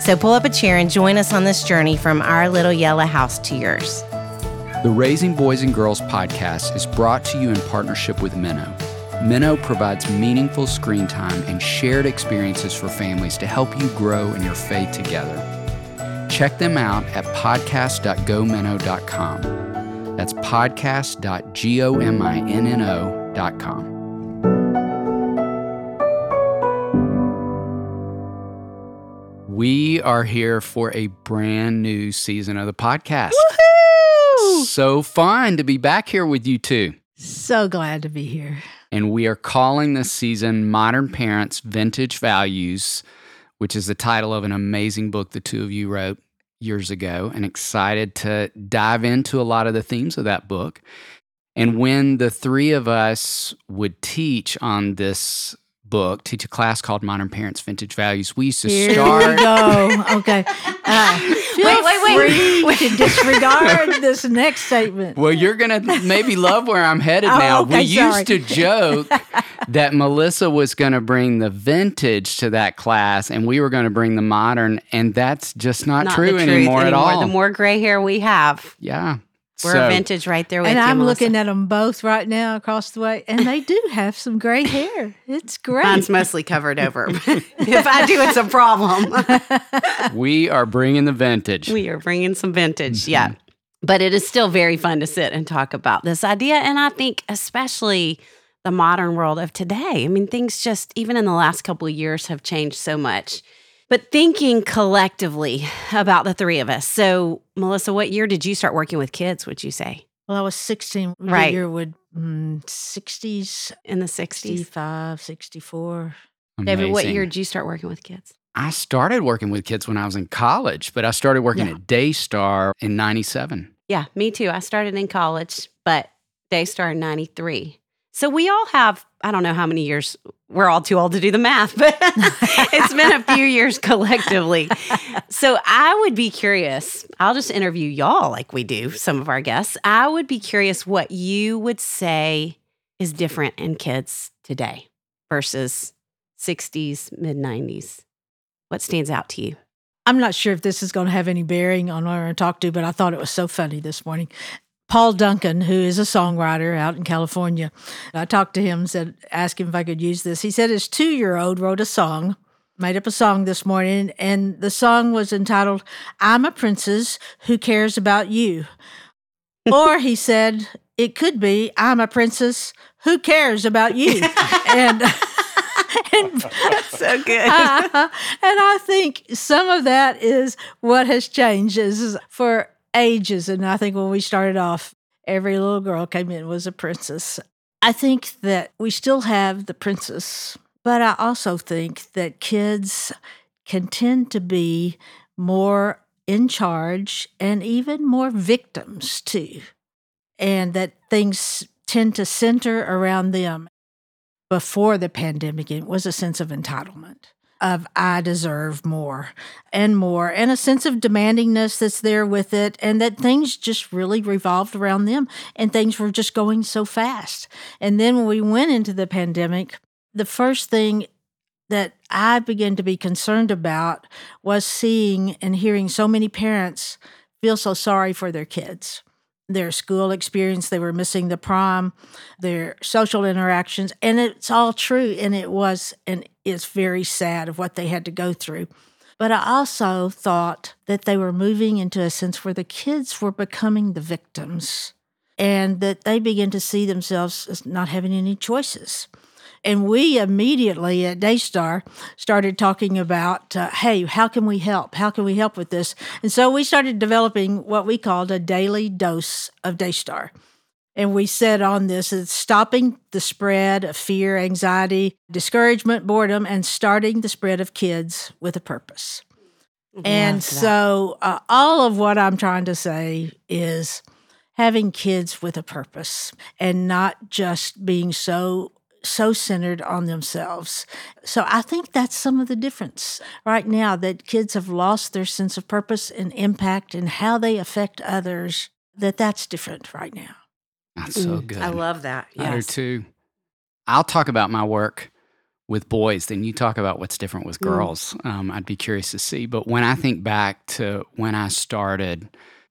So pull up a chair and join us on this journey from our little yellow house to yours. The Raising Boys and Girls podcast is brought to you in partnership with Minnow. Minnow provides meaningful screen time and shared experiences for families to help you grow in your faith together. Check them out at podcast.gominnow.com. That's podcast.gominnow.com. We are here for a brand new season of the podcast. So fun to be back here with you two. So glad to be here. And we are calling this season Modern Parents Vintage Values, which is the title of an amazing book the two of you wrote years ago, and excited to dive into a lot of the themes of that book. And when the three of us would teach on this book, teach a class called Modern Parents Vintage Values, we used to Here start. we go. Okay. Uh, Wait, wait, wait. free to disregard this next statement. Well, you're going to maybe love where I'm headed Oh, now. okay, we sorry. used to joke that Melissa was going to bring the vintage to that class and we were going to bring the modern, and that's just not, Not true the truth anymore, at all. The more gray hair we have, yeah. We're So, vintage right there with And you. I'm Melissa. looking at them both right now across the way, and they do have some gray hair. It's great. Mine's mostly covered over. if I do, it's a problem. we are bringing the vintage. we are bringing some vintage, yeah. Mm-hmm. But it is still very fun to sit and talk about this idea. And I think, especially the modern world of today, I mean, things just, even in the last couple of years, have changed so much. But thinking collectively about the three of us. So, Melissa, what year did you start working with kids, would you say? well, I was 16. The Right. year would mm, 60s, In the 60s? 65, 64. David, what year did you start working with kids? I started working with kids when I was in college, but I started working Yeah. at Daystar in 97. Yeah, me too. I started in college, but Daystar started 93. So we all have, I don't know how many years, we're all too old to do the math, but it's been a few years collectively. So I would be curious, I'll just interview y'all like we do some of our guests. I would be curious what you would say is different in kids today versus 60s, mid 90s. What stands out to you? I'm not sure if this is going to have any bearing on what we're going to talk to, but I thought it was so funny this morning. Paul Duncan, who is a songwriter out in California, I talked to him, said, asked him if I could use this. He said his two year old wrote a song, made up a song this morning, and the song was entitled, I'm a Princess Who Cares About You. or he said, it could be, I'm a princess who cares about you. and, and So good. and I think some of that is what has changed is for ages. And I think when we started off, every little girl came in was a princess. I think that we still have the princess, but I also think that kids can tend to be more in charge and even more victims too. And that things tend to center around them before the pandemic, it was a sense of entitlement of I deserve more and more, and a sense of demandingness that's there with it, and that things just really revolved around them, and things were just going so fast. And then when we went into the pandemic, the first thing that I began to be concerned about was seeing and hearing so many parents feel so sorry for their kids their school experience, they were missing the prom, their social interactions, and it's all true. And it was, and it's very sad of what they had to go through. But I also thought that they were moving into a sense where the kids were becoming the victims and that they began to see themselves as not having any choices. And we immediately at Daystar started talking about, uh, hey, how can we help? How can we help with this? And so we started developing what we called a daily dose of Daystar. And we said on this is stopping the spread of fear, anxiety, discouragement, boredom, and starting the spread of kids with a purpose. And so, uh, all of what I'm trying to say is having kids with a purpose and not just being so so centered on themselves. So I think that's some of the difference right now that kids have lost their sense of purpose and impact and how they affect others that that's different right now. That's so Mm, good. I love that. I do too. I'll talk about my work with boys, then you talk about what's different with Mm. girls. Um, I'd be curious to see. But when I think back to when I started,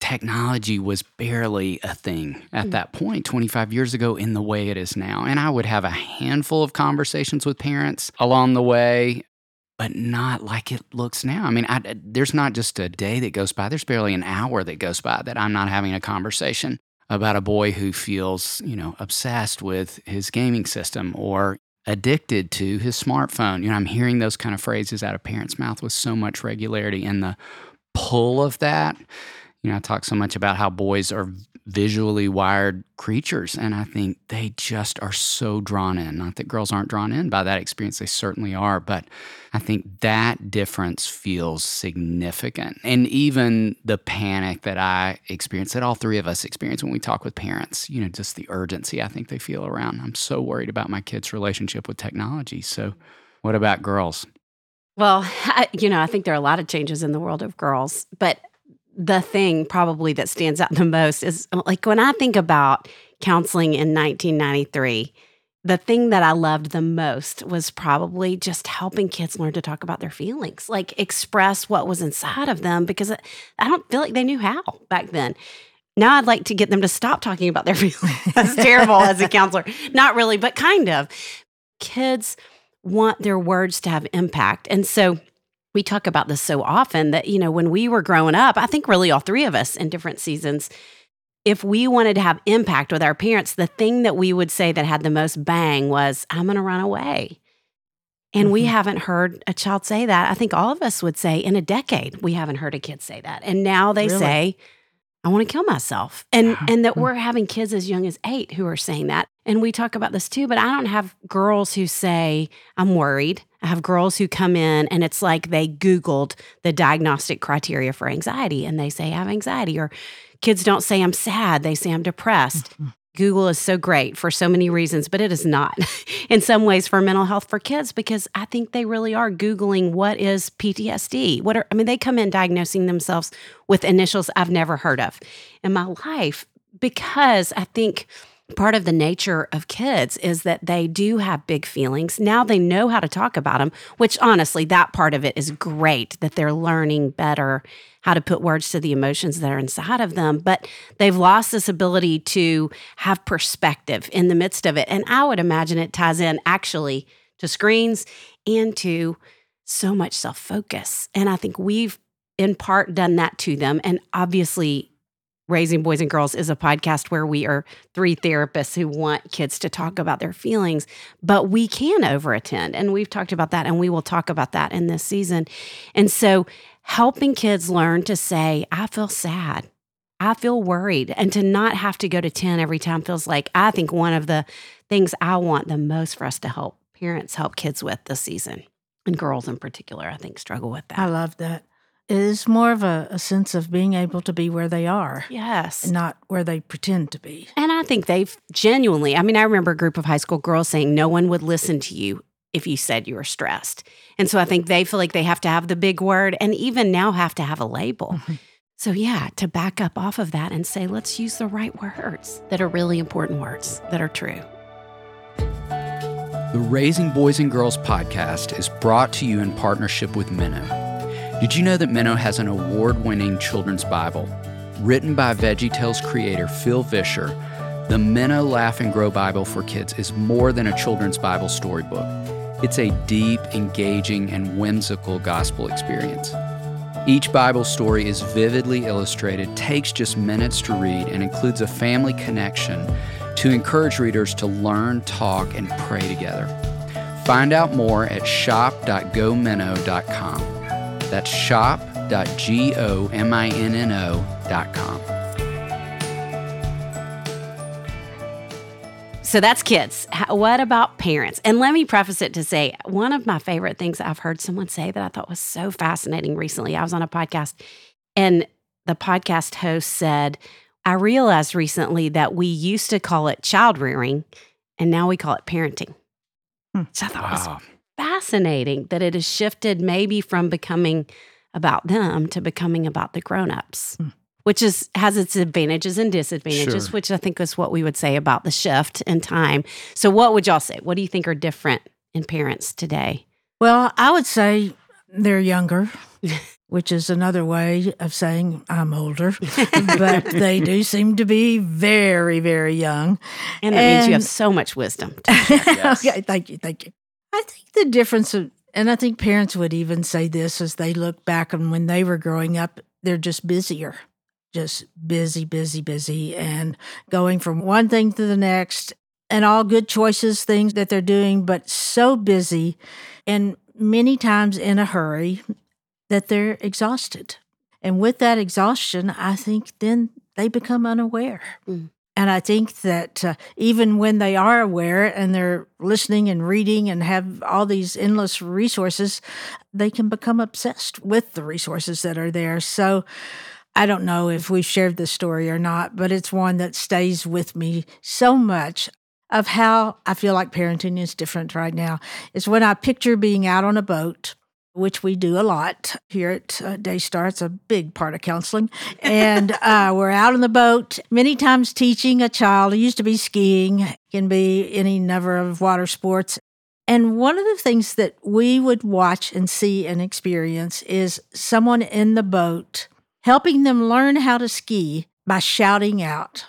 technology was barely a thing at Mm. that point 25 years ago in the way it is now. And I would have a handful of conversations with parents along the way. But not like it looks now. I mean, I, there's not just a day that goes by. There's barely an hour that goes by that I'm not having a conversation about a boy who feels, you know, obsessed with his gaming system or addicted to his smartphone. You know, I'm hearing those kind of phrases out of parents' mouth with so much regularity and the pull of that. You know, I talk so much about how boys are visually wired creatures and I think they just are so drawn in. Not that girls aren't drawn in by that experience, they certainly are, but I think that difference feels significant. And even the panic that I experience, that all three of us experience when we talk with parents, you know, just the urgency I think they feel around. I'm so worried about my kids' relationship with technology. So, what about girls? Well, I, you know, I think there are a lot of changes in the world of girls, but the thing probably that stands out the most is like when I think about counseling in 1993, the thing that I loved the most was probably just helping kids learn to talk about their feelings, like express what was inside of them, because I don't feel like they knew how back then. Now I'd like to get them to stop talking about their feelings. That's terrible as a counselor. Not really, but kind of. Kids want their words to have impact. And so we talk about this so often that, you know, when we were growing up, I think really all three of us in different seasons, if we wanted to have impact with our parents, the thing that we would say that had the most bang was, I'm going to run away. And we Mhm. haven't heard a child say that. I think all of us would say in a decade, we haven't heard a kid say that. And now they Really? say, I want to kill myself. And and that Mhm. we're having kids as young as 8 who are saying that. And we talk about this too, but I don't have girls who say I'm worried. I have girls who come in and it's like they googled the diagnostic criteria for anxiety and they say I have anxiety or kids don't say I'm sad, they say I'm depressed. Mm-hmm. Google is so great for so many reasons, but it is not in some ways for mental health for kids because I think they really are Googling what is PTSD. What are, I mean, they come in diagnosing themselves with initials I've never heard of in my life because I think part of the nature of kids is that they do have big feelings. Now they know how to talk about them, which honestly, that part of it is great that they're learning better how to put words to the emotions that are inside of them. But they've lost this ability to have perspective in the midst of it. And I would imagine it ties in actually to screens and to so much self focus. And I think we've in part done that to them. And obviously, Raising Boys and Girls is a podcast where we are three therapists who want kids to talk mm-hmm. about their feelings, but we can overattend. And we've talked about that, and we will talk about that in this season. And so, helping kids learn to say, I feel sad. I feel worried, and to not have to go to 10 every time feels like I think one of the things I want the most for us to help parents help kids with this season, and girls in particular, I think struggle with that. I love that. It is more of a, a sense of being able to be where they are Yes. not where they pretend to be. And I think they've genuinely, I mean, I remember a group of high school girls saying no one would listen to you if you said you were stressed. And so I think they feel like they have to have the big word and even now have to have a label. Mm-hmm. So, yeah, to back up off of that and say, let's use the right words that are really important words that are true. The Raising Boys and Girls podcast is brought to you in partnership with Minnow. Did you know that Minnow has an award winning children's Bible? Written by VeggieTales creator Phil Vischer, the Minnow Laugh and Grow Bible for Kids is more than a children's Bible storybook. It's a deep, engaging, and whimsical gospel experience. Each Bible story is vividly illustrated, takes just minutes to read, and includes a family connection to encourage readers to learn, talk, and pray together. Find out more at shop.gominnow.com. That's shop.gominnow.com. So that's kids. What about parents? And let me preface it to say one of my favorite things I've heard someone say that I thought was so fascinating recently. I was on a podcast and the podcast host said, I realized recently that we used to call it child rearing and now we call it parenting. Hmm. So I thought it was Wow. Fascinating that it has shifted maybe from becoming about them to becoming about the grown-ups Hmm. which is has its advantages and disadvantages Sure. which i think is what we would say about the shift in time so what would y'all say what do you think are different in parents today Well, I would say they're younger, which is another way of saying I'm older, but they do seem to be very, very young. and that means you have so much wisdom okay, thank you, thank you. I think the difference, of, and I think parents would even say this as they look back on when they were growing up, they're just busier, just busy, busy, busy, and going from one thing to the next, and all good choices, things that they're doing, but so busy and many times in a hurry that they're exhausted. And with that exhaustion, I think then they become unaware. Mm. And I think that uh, even when they are aware and they're listening and reading and have all these endless resources, they can become obsessed with the resources that are there. So I don't know if we've shared this story or not, but it's one that stays with me so much of how I feel like parenting is different right now. Is when I picture being out on a boat. Which we do a lot here at uh, Daystar. It's a big part of counseling. And uh, we're out on the boat, many times teaching a child. It used to be skiing, can be any number of water sports. And one of the things that we would watch and see and experience is someone in the boat helping them learn how to ski by shouting out,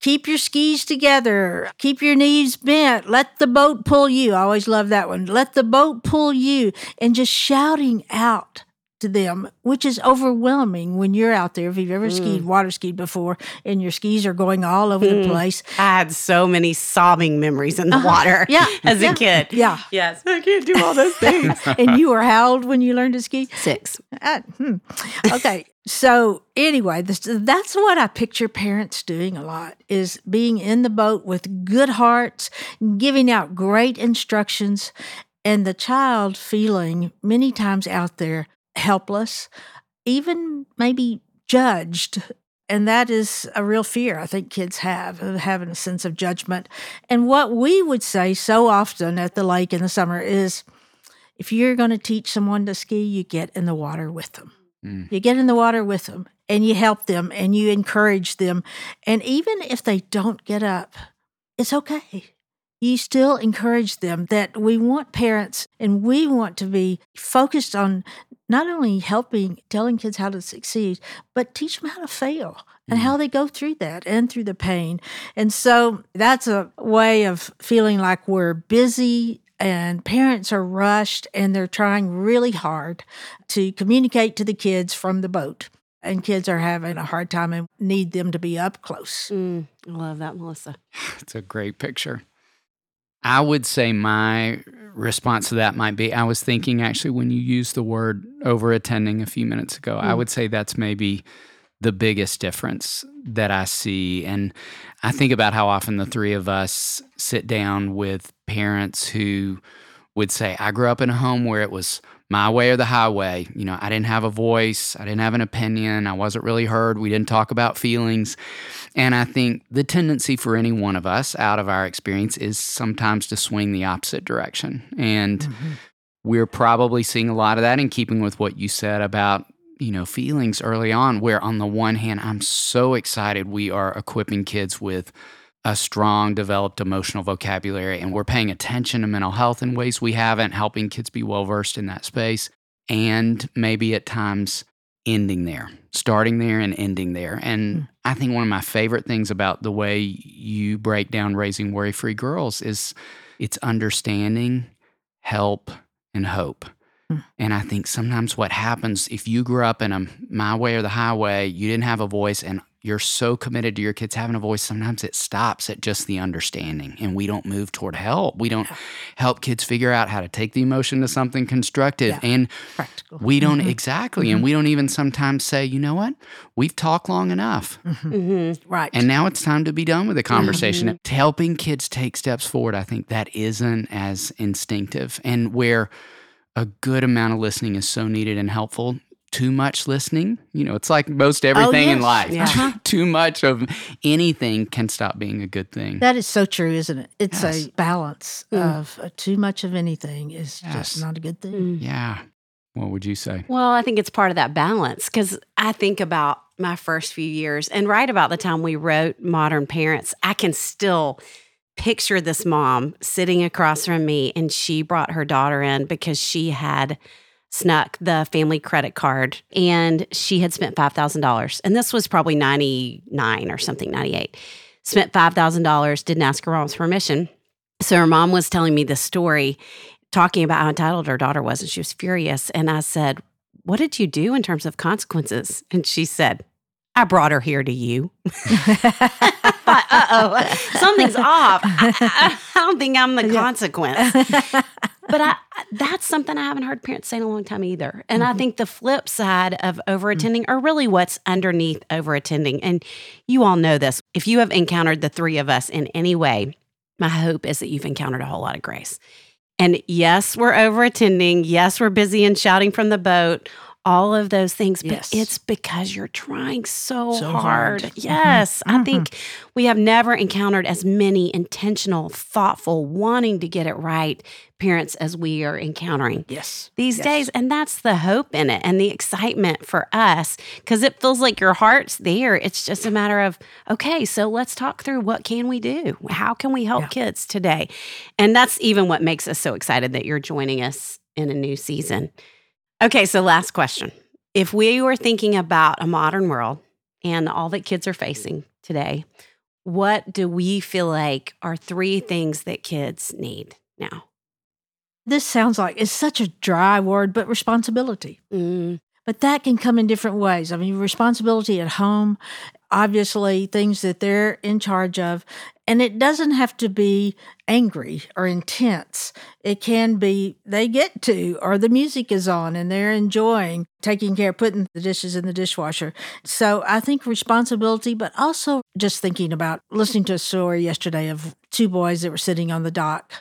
Keep your skis together. Keep your knees bent. Let the boat pull you. I always love that one. Let the boat pull you. And just shouting out to them, which is overwhelming when you're out there. If you've ever skied, water skied before, and your skis are going all over the place. i had so many sobbing memories in the water Yeah, as yeah, a kid Yeah. yes i can't do all those things and you were how old when you learned to ski? six Uh, hmm. Okay. So anyway, this, that's what I picture parents doing a lot is being in the boat with good hearts, giving out great instructions, and the child feeling many times out there helpless, even maybe judged. And that is a real fear I think kids have of having a sense of judgment. And what we would say so often at the lake in the summer is if you're going to teach someone to ski, you get in the water with them. Mm. You get in the water with them and you help them and you encourage them. And even if they don't get up, it's okay. You still encourage them that we want parents and we want to be focused on not only helping, telling kids how to succeed, but teach them how to fail and how they go through that and through the pain. And so that's a way of feeling like we're busy and parents are rushed and they're trying really hard to communicate to the kids from the boat. And kids are having a hard time and need them to be up close. Mm, i love that melissa It's a great picture. I would say my response to that might be I was thinking actually when you used the word over attending a few minutes ago, I Mm. would say that's maybe the biggest difference that I see. And I think about how often the three of us sit down with parents who would say, I grew up in a home where it was my way or the highway. You know, I didn't have a voice, I didn't have an opinion, I wasn't really heard, we didn't talk about feelings. And I think the tendency for any one of us out of our experience is sometimes to swing the opposite direction. And mm-hmm. we're probably seeing a lot of that in keeping with what you said about you know feelings early on where on the one hand i'm so excited we are equipping kids with a strong developed emotional vocabulary and we're paying attention to mental health in ways we haven't helping kids be well versed in that space and maybe at times ending there starting there and ending there. And i think one of my favorite things about the way you break down raising worry free girls is it's understanding help and hope. Hmm. and I think sometimes what happens if you grew up in a my way or the highway, you didn't have a voice, and you're so committed to your kids having a voice, sometimes it stops at just the understanding and we don't move toward help. We don't help kids figure out how to take the emotion to something constructive. Yeah. And Practical. we don't Mhm. exactly. And we don't even sometimes say, you know what? We've talked long enough. hmm Right. And now it's time to be done with the conversation. Mm-hmm. Helping kids take steps forward, I think that isn't as instinctive. And where a good amount of listening is so needed and helpful, too much listening, you know, it's like most everything in yes. life. Yeah. Uh-huh. too much of anything can stop being a good thing. That is so true, isn't it? It's Yes. a balance Mm. of uh, too much of anything is Yes. just not a good thing. Mm. yeah. What would you say? Well, I think it's part of that balance because I think about my first few years and right about the time we wrote Modern Parents, I can still picture this mom sitting across from me and she brought her daughter in because she had snuck the family credit card and she had spent $5,000. And this was probably 99 or something, 98. Spent $5,000, didn't ask her mom's permission. So her mom was telling me this story, talking about how entitled her daughter was, and she was furious. And I said, What did you do in terms of consequences? And she said, I brought her here to you. uh oh, something's off. I, I- I don't think I'm the consequence. But I, that's something I haven't heard parents say in a long time either. And I think the flip side of overattending, or really what's underneath overattending, and you all know this, if you have encountered the three of us in any way, my hope is that you've encountered a whole lot of grace. And yes, we're overattending. Yes, we're busy and shouting from the boat, all of those things. But Yes. it's because you're trying so, So hard. hard. Mhm. Yes. I Mhm. think we have never encountered as many intentional, thoughtful, wanting to get it right parents as we are encountering yes. these Yes. days. And that's the hope in it and the excitement for us because it feels like your heart's there. It's just a matter of, okay, so let's talk through what can we do? How can we help Yeah. kids today? And that's even what makes us so excited that you're joining us in a new season. Okay, so last question. If we were thinking about a modern world and all that kids are facing today, what do we feel like are three things that kids need now? This sounds like it's such a dry word, but responsibility. Mm, But that can come in different ways. I mean, responsibility at home, obviously, things that they're in charge of. And it doesn't have to be angry or intense. It can be they get to, or the music is on and they're enjoying taking care, of putting the dishes in the dishwasher. So I think responsibility, but also just thinking about listening to a story yesterday of two boys that were sitting on the dock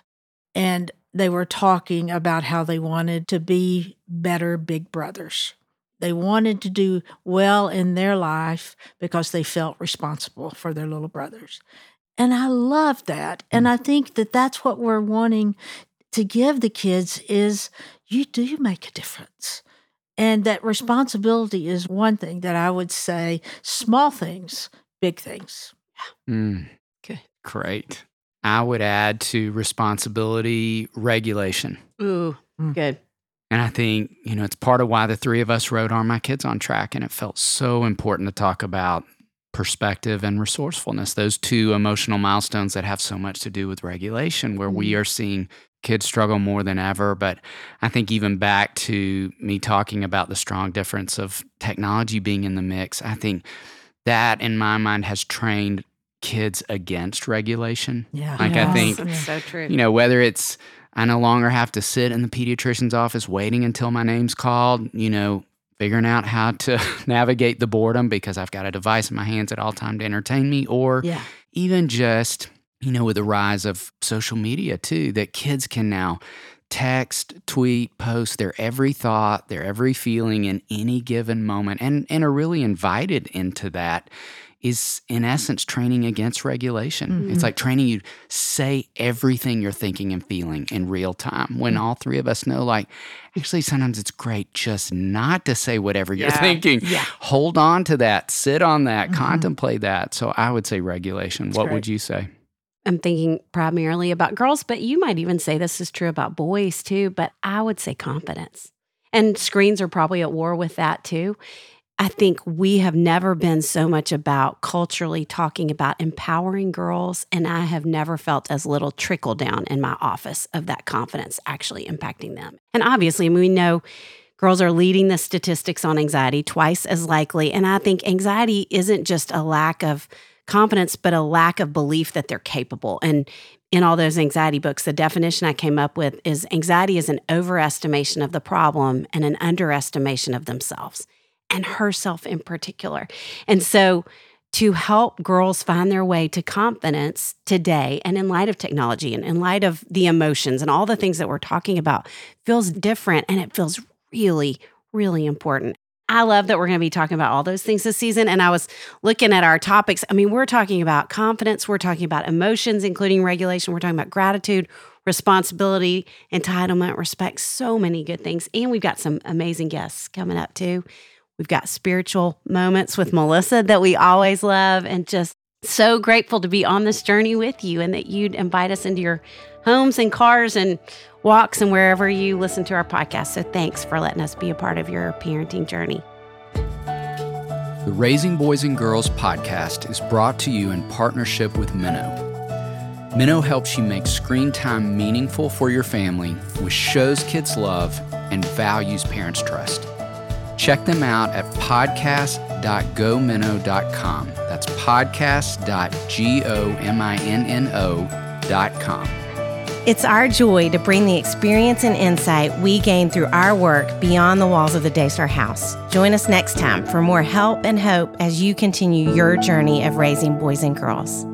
and they were talking about how they wanted to be better big brothers. They wanted to do well in their life because they felt responsible for their little brothers. And I love that. And I think that that's what we're wanting to give the kids is you do make a difference. And that responsibility is one thing that I would say small things, big things. Mm, Good. Great. I would add to responsibility regulation. Ooh, Mm. good. And I think, you know, it's part of why the three of us wrote Are My Kids on Track? And it felt so important to talk about perspective and resourcefulness, those two emotional milestones that have so much to do with regulation, where we mm-hmm. are seeing kids struggle more than ever. But I think even back to me talking about the strong difference of technology being in the mix, I think that in my mind has trained kids against regulation. Yeah. Like, I think- that's so true. You know, whether it's I no longer have to sit in the pediatrician's office waiting until my name's called, you know, figuring out how to navigate the boredom because I've got a device in my hands at all time to entertain me or Yeah. even just, you know, with the rise of social media too, that kids can now text, tweet, post their every thought, their every feeling in any given moment and and are really invited into that is in essence training against regulation. It's Mhm. like training you say everything you're thinking and feeling in real time. When all three of us know like actually sometimes it's great just not to say whatever you're Yeah. thinking. Yeah. Hold on to that, sit on that, Mhm. contemplate that. So I would say regulation. what great. would you say? I'm thinking primarily about girls, but you might even say this is true about boys too. But I would say confidence. And screens are probably at war with that too. I think we have never been so much about culturally talking about empowering girls. And I have never felt as little trickle down in my office of that confidence actually impacting them. And obviously, we know Girls are leading the statistics on anxiety twice as likely. And I think anxiety isn't just a lack of confidence, but a lack of belief that they're capable. And in all those anxiety books, the definition I came up with is anxiety is an overestimation of the problem and an underestimation of themselves and herself in particular. And so, to help girls find their way to confidence today and in light of technology and in light of the emotions and all the things that we're talking about feels different and it feels really, really important. I love that we're going to be talking about all those things this season. And I was looking at our topics. I mean, we're talking about confidence, we're talking about emotions, including regulation, we're talking about gratitude, responsibility, entitlement, respect, so many good things. And we've got some amazing guests coming up too. We've got spiritual moments with Melissa that we always love, and just so grateful to be on this journey with you and that you'd invite us into your homes and cars and walks and wherever you listen to our podcast. So thanks for letting us be a part of your parenting journey. The Raising Boys and Girls podcast is brought to you in partnership with Minnow. Minnow helps you make screen time meaningful for your family with shows kids love and values parents trust. Check them out at podcast.gominnow.com. That's podcast.gominnow.com. It's our joy to bring the experience and insight we gain through our work beyond the walls of the Daystar House. Join us next time for more help and hope as you continue your journey of raising boys and girls.